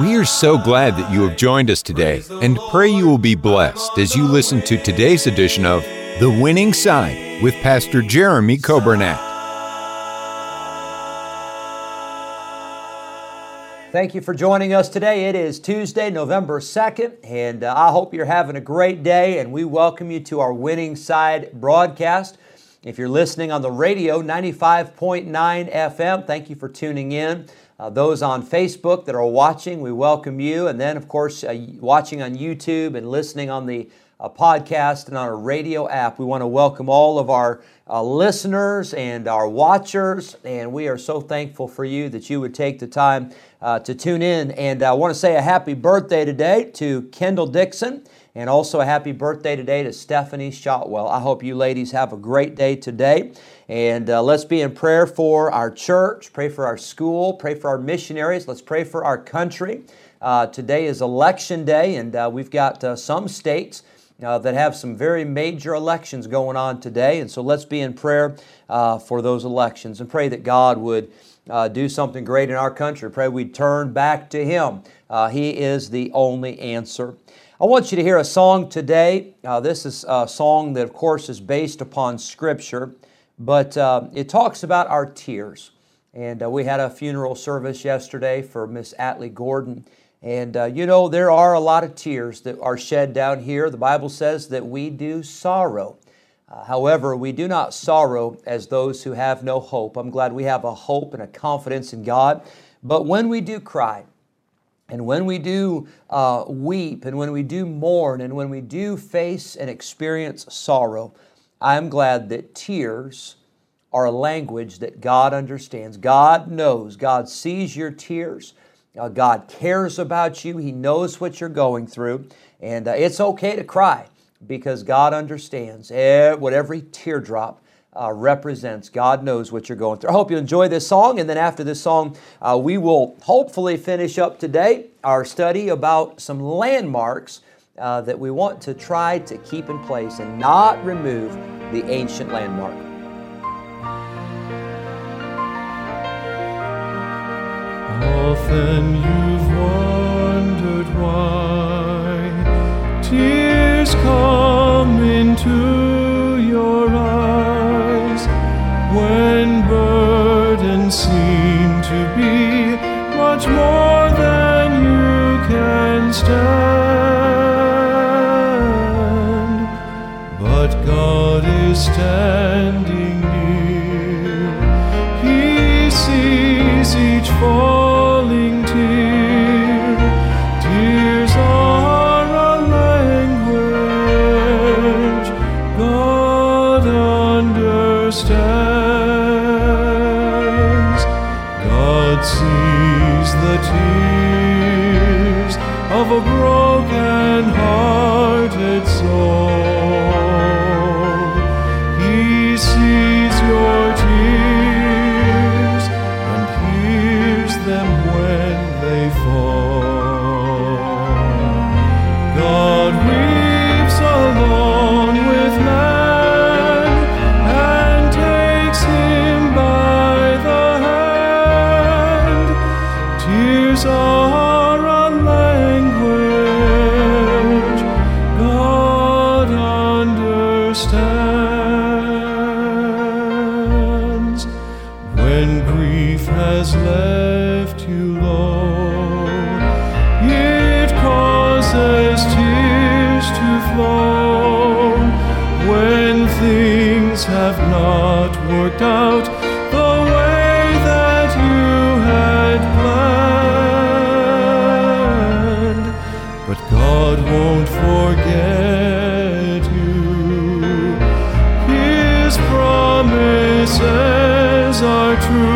We are so glad that you have joined us today and pray you will be blessed as you listen to today's edition of The Winning Side with Pastor Jeremy Coburnett. Thank you for joining us today. It is Tuesday, November 2nd, and uh, I hope you're having a great day. And we welcome you to our Winning Side broadcast. If you're listening on the radio, 95.9 FM, thank you for tuning in. Uh, those on Facebook that are watching, we welcome you. And then, of course, uh, watching on YouTube and listening on the uh, podcast and on our radio app, we want to welcome all of our uh, listeners and our watchers. And we are so thankful for you that you would take the time uh, to tune in. And I want to say a happy birthday today to Kendall Dixon. And also a happy birthday today to Stephanie Shotwell. I hope you ladies have a great day today. And uh, let's be in prayer for our church, pray for our school, pray for our missionaries. Let's pray for our country. Uh, today is election day, and uh, we've got uh, some states uh, that have some very major elections going on today. And so let's be in prayer uh, for those elections and pray that God would. do something great in our country. Pray we turn back to Him. he is the only answer. I want you to hear a song today. Uh, this is a song that, of course, is based upon Scripture, but uh, it talks about our tears. And uh, we had a funeral service yesterday for Miss Atlee Gordon. And uh, you know, there are a lot of tears that are shed down here. The Bible says that we do sorrow. Uh, however, we do not sorrow as those who have no hope. I'm glad we have a hope and a confidence in God. But when we do cry, and when we do uh, weep, and when we do mourn, and when we do face and experience sorrow, I am glad that tears are a language that God understands. God knows, God sees your tears. Uh, God cares about you. He knows what you're going through. And uh, it's okay to cry because God understands what every teardrop uh, represents. God knows what you're going through. I hope you enjoy this song, and then after this song, uh, we will hopefully finish up today our study about some landmarks uh, that we want to try to keep in place and not remove the ancient landmark. Often you've wondered why tears come into Stands. God sees the tears. things have not worked out the way that you had planned. But God won't forget you. His promises are true.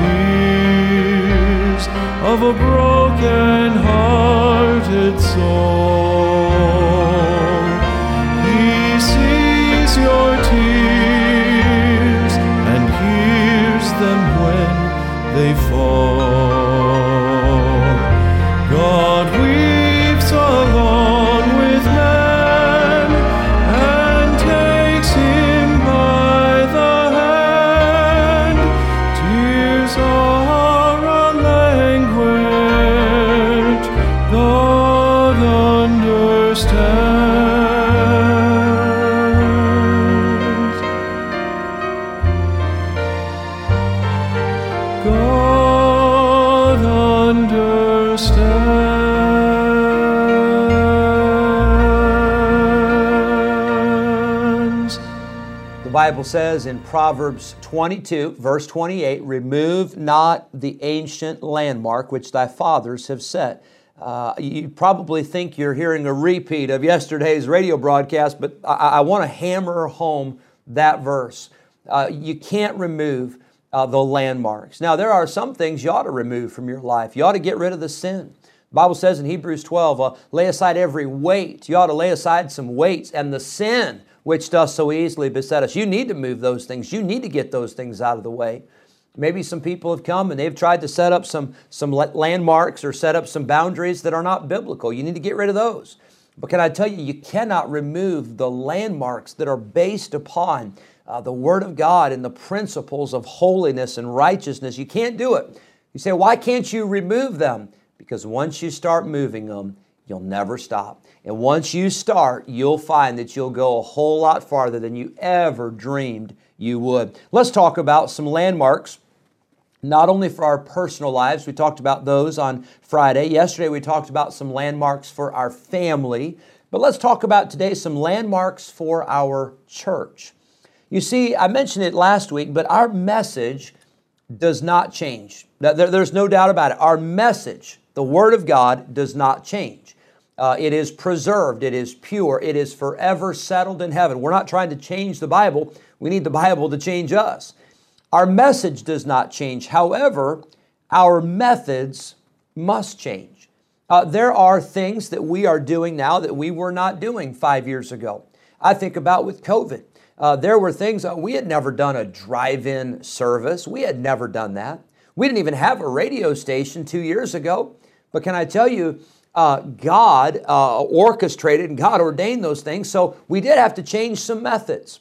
tears of a bride. Bible says in Proverbs 22, verse 28, remove not the ancient landmark which thy fathers have set. Uh, you probably think you're hearing a repeat of yesterday's radio broadcast, but I, I want to hammer home that verse. Uh, you can't remove uh, the landmarks. Now, there are some things you ought to remove from your life. You ought to get rid of the sin. The Bible says in Hebrews 12, uh, lay aside every weight. You ought to lay aside some weights and the sin which does so easily beset us. You need to move those things. You need to get those things out of the way. Maybe some people have come and they've tried to set up some, some landmarks or set up some boundaries that are not biblical. You need to get rid of those. But can I tell you, you cannot remove the landmarks that are based upon uh, the Word of God and the principles of holiness and righteousness. You can't do it. You say, why can't you remove them? Because once you start moving them, you'll never stop. And once you start, you'll find that you'll go a whole lot farther than you ever dreamed you would. Let's talk about some landmarks not only for our personal lives, we talked about those on Friday. Yesterday, we talked about some landmarks for our family. But let's talk about today some landmarks for our church. You see, I mentioned it last week, but our message does not change. There's no doubt about it. Our message, the Word of God, does not change. Uh, it is preserved, it is pure, it is forever settled in heaven. We're not trying to change the Bible, we need the Bible to change us. Our message does not change. However, our methods must change. Uh, there are things that we are doing now that we were not doing five years ago. I think about with COVID. Uh, there were things uh, we had never done a drive in service. We had never done that. We didn't even have a radio station two years ago. But can I tell you, uh, God uh, orchestrated and God ordained those things. So we did have to change some methods.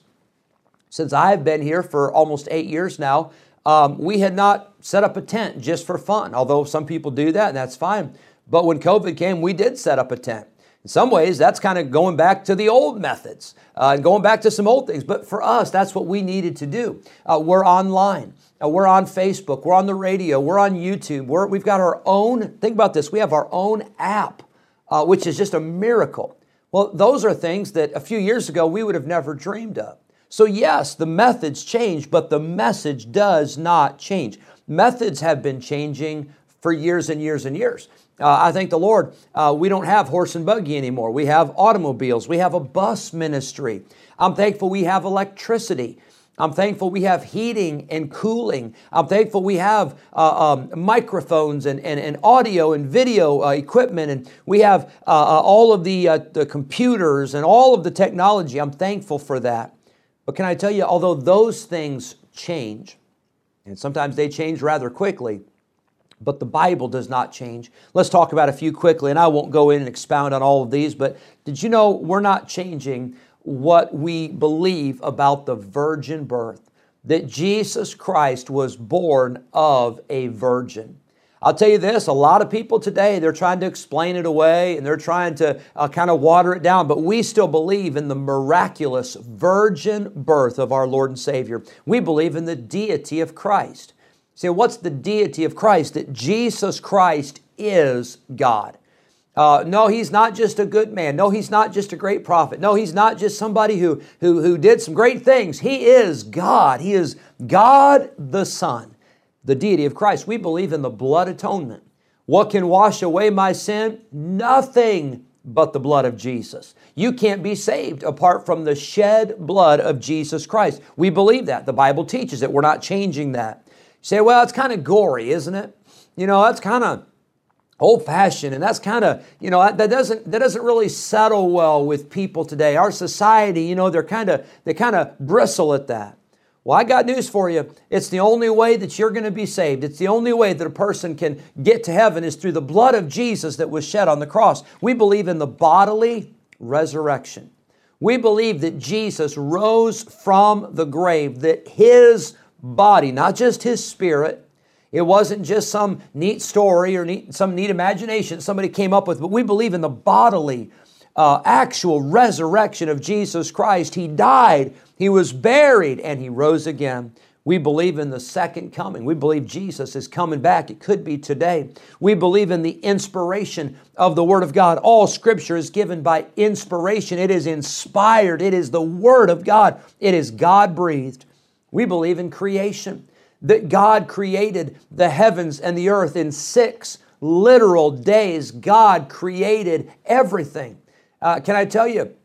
Since I've been here for almost eight years now, um, we had not set up a tent just for fun, although some people do that and that's fine. But when COVID came, we did set up a tent. In some ways, that's kind of going back to the old methods uh, and going back to some old things. But for us, that's what we needed to do. Uh, we're online. Uh, we're on Facebook. We're on the radio. We're on YouTube. We're, we've got our own, think about this, we have our own app, uh, which is just a miracle. Well, those are things that a few years ago we would have never dreamed of. So, yes, the methods change, but the message does not change. Methods have been changing for years and years and years. Uh, I thank the Lord, uh, we don't have horse and buggy anymore. We have automobiles, we have a bus ministry. I'm thankful we have electricity. I'm thankful we have heating and cooling. I'm thankful we have uh, um, microphones and, and, and, audio and video uh, equipment, and we have uh, uh all of the, uh, the computers and all of the technology. I'm thankful for that. But can I tell you, although those things change, and sometimes they change rather quickly, but the Bible does not change. Let's talk about a few quickly, and I won't go in and expound on all of these, but did you know we're not changing what we believe about the virgin birth? That Jesus Christ was born of a virgin. I'll tell you this a lot of people today, they're trying to explain it away and they're trying to uh, kind of water it down, but we still believe in the miraculous virgin birth of our Lord and Savior. We believe in the deity of Christ. See, what's the deity of Christ? That Jesus Christ is God. Uh, no, he's not just a good man. No, he's not just a great prophet. No, he's not just somebody who, who, who did some great things. He is God. He is God the Son the deity of Christ. We believe in the blood atonement. What can wash away my sin? Nothing but the blood of Jesus. You can't be saved apart from the shed blood of Jesus Christ. We believe that. The Bible teaches it. We're not changing that. You say, well, it's kind of gory, isn't it? You know, that's kind of old fashioned and that's kind of you know that doesn't that doesn't really settle well with people today. Our society you know they're kind of they kind of bristle at that. Well i got news for you. It's the only way that you're going to be saved. It's the only way that a person can get to heaven is through the blood of jesus that was shed on the cross. We believe in the bodily resurrection. We believe that jesus rose from the grave that his body not just his spirit it wasn't just some neat story or neat, some neat imagination somebody came up with, but we believe in the bodily, uh, actual resurrection of Jesus Christ. He died, He was buried, and He rose again. We believe in the second coming. We believe Jesus is coming back. It could be today. We believe in the inspiration of the Word of God. All Scripture is given by inspiration, it is inspired, it is the Word of God, it is God breathed. We believe in creation that God created the heavens and the earth in six literal days. God created everything. Uh, can I tell you,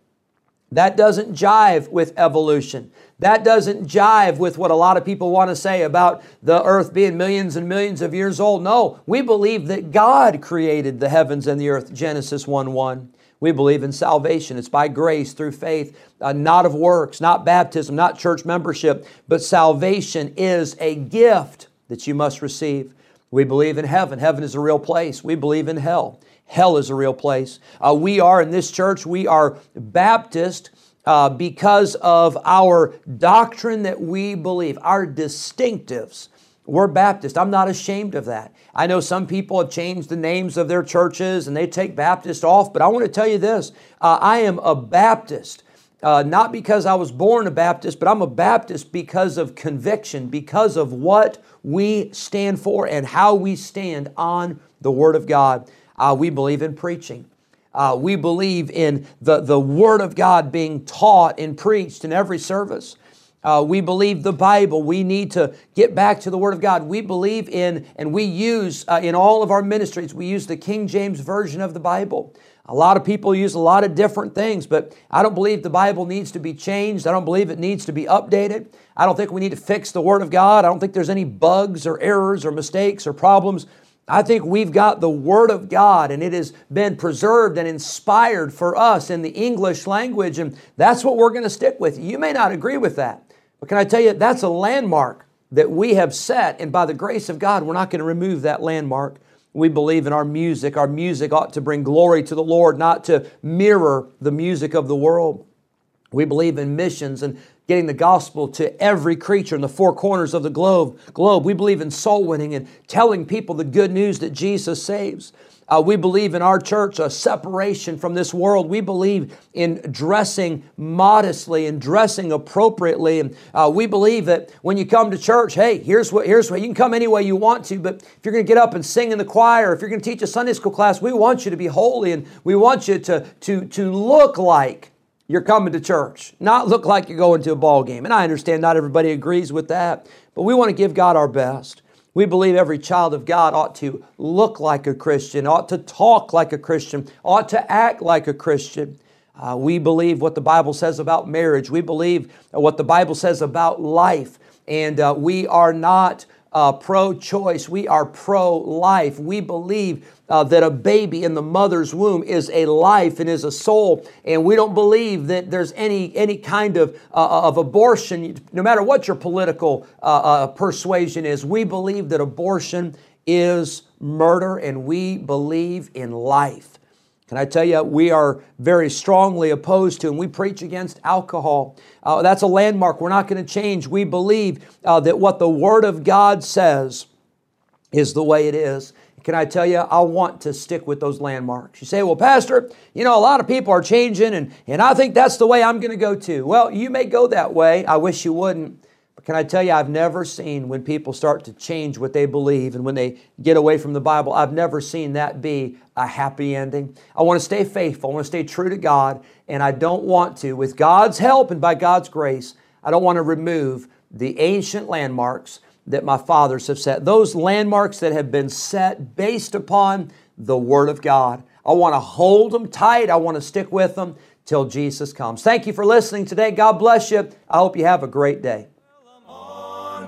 that doesn't jive with evolution. That doesn't jive with what a lot of people want to say about the earth being millions and millions of years old. No, we believe that God created the heavens and the earth, Genesis 1 1. We believe in salvation. It's by grace through faith, uh, not of works, not baptism, not church membership, but salvation is a gift that you must receive. We believe in heaven. Heaven is a real place. We believe in hell. Hell is a real place. Uh, we are in this church, we are Baptist. Uh, because of our doctrine that we believe, our distinctives. We're Baptist. I'm not ashamed of that. I know some people have changed the names of their churches and they take Baptist off, but I want to tell you this uh, I am a Baptist. Uh, not because I was born a Baptist, but I'm a Baptist because of conviction, because of what we stand for and how we stand on the Word of God. Uh, we believe in preaching. Uh, we believe in the, the Word of God being taught and preached in every service. Uh, we believe the Bible. We need to get back to the Word of God. We believe in, and we use uh, in all of our ministries, we use the King James Version of the Bible. A lot of people use a lot of different things, but I don't believe the Bible needs to be changed. I don't believe it needs to be updated. I don't think we need to fix the Word of God. I don't think there's any bugs or errors or mistakes or problems. I think we've got the Word of God and it has been preserved and inspired for us in the English language, and that's what we're going to stick with. You may not agree with that. But can I tell you, that's a landmark that we have set, and by the grace of God, we're not going to remove that landmark. We believe in our music. Our music ought to bring glory to the Lord, not to mirror the music of the world. We believe in missions and getting the gospel to every creature in the four corners of the globe. Globe. We believe in soul winning and telling people the good news that Jesus saves. Uh, we believe in our church a separation from this world. We believe in dressing modestly and dressing appropriately. And uh, we believe that when you come to church, hey, here's what here's what you can come any way you want to. But if you're going to get up and sing in the choir, if you're going to teach a Sunday school class, we want you to be holy and we want you to to to look like you're coming to church, not look like you're going to a ball game. And I understand not everybody agrees with that, but we want to give God our best. We believe every child of God ought to look like a Christian, ought to talk like a Christian, ought to act like a Christian. Uh, we believe what the Bible says about marriage. We believe what the Bible says about life. And uh, we are not uh, pro choice, we are pro life. We believe uh, that a baby in the mother's womb is a life and is a soul. And we don't believe that there's any, any kind of, uh, of abortion, no matter what your political uh, uh, persuasion is. We believe that abortion is murder and we believe in life. Can I tell you, we are very strongly opposed to, and we preach against alcohol. Uh, that's a landmark we're not going to change. We believe uh, that what the Word of God says is the way it is. Can I tell you, I want to stick with those landmarks. You say, well, Pastor, you know, a lot of people are changing, and, and I think that's the way I'm going to go too. Well, you may go that way. I wish you wouldn't. Can I tell you, I've never seen when people start to change what they believe and when they get away from the Bible, I've never seen that be a happy ending. I want to stay faithful. I want to stay true to God. And I don't want to, with God's help and by God's grace, I don't want to remove the ancient landmarks that my fathers have set. Those landmarks that have been set based upon the Word of God. I want to hold them tight. I want to stick with them till Jesus comes. Thank you for listening today. God bless you. I hope you have a great day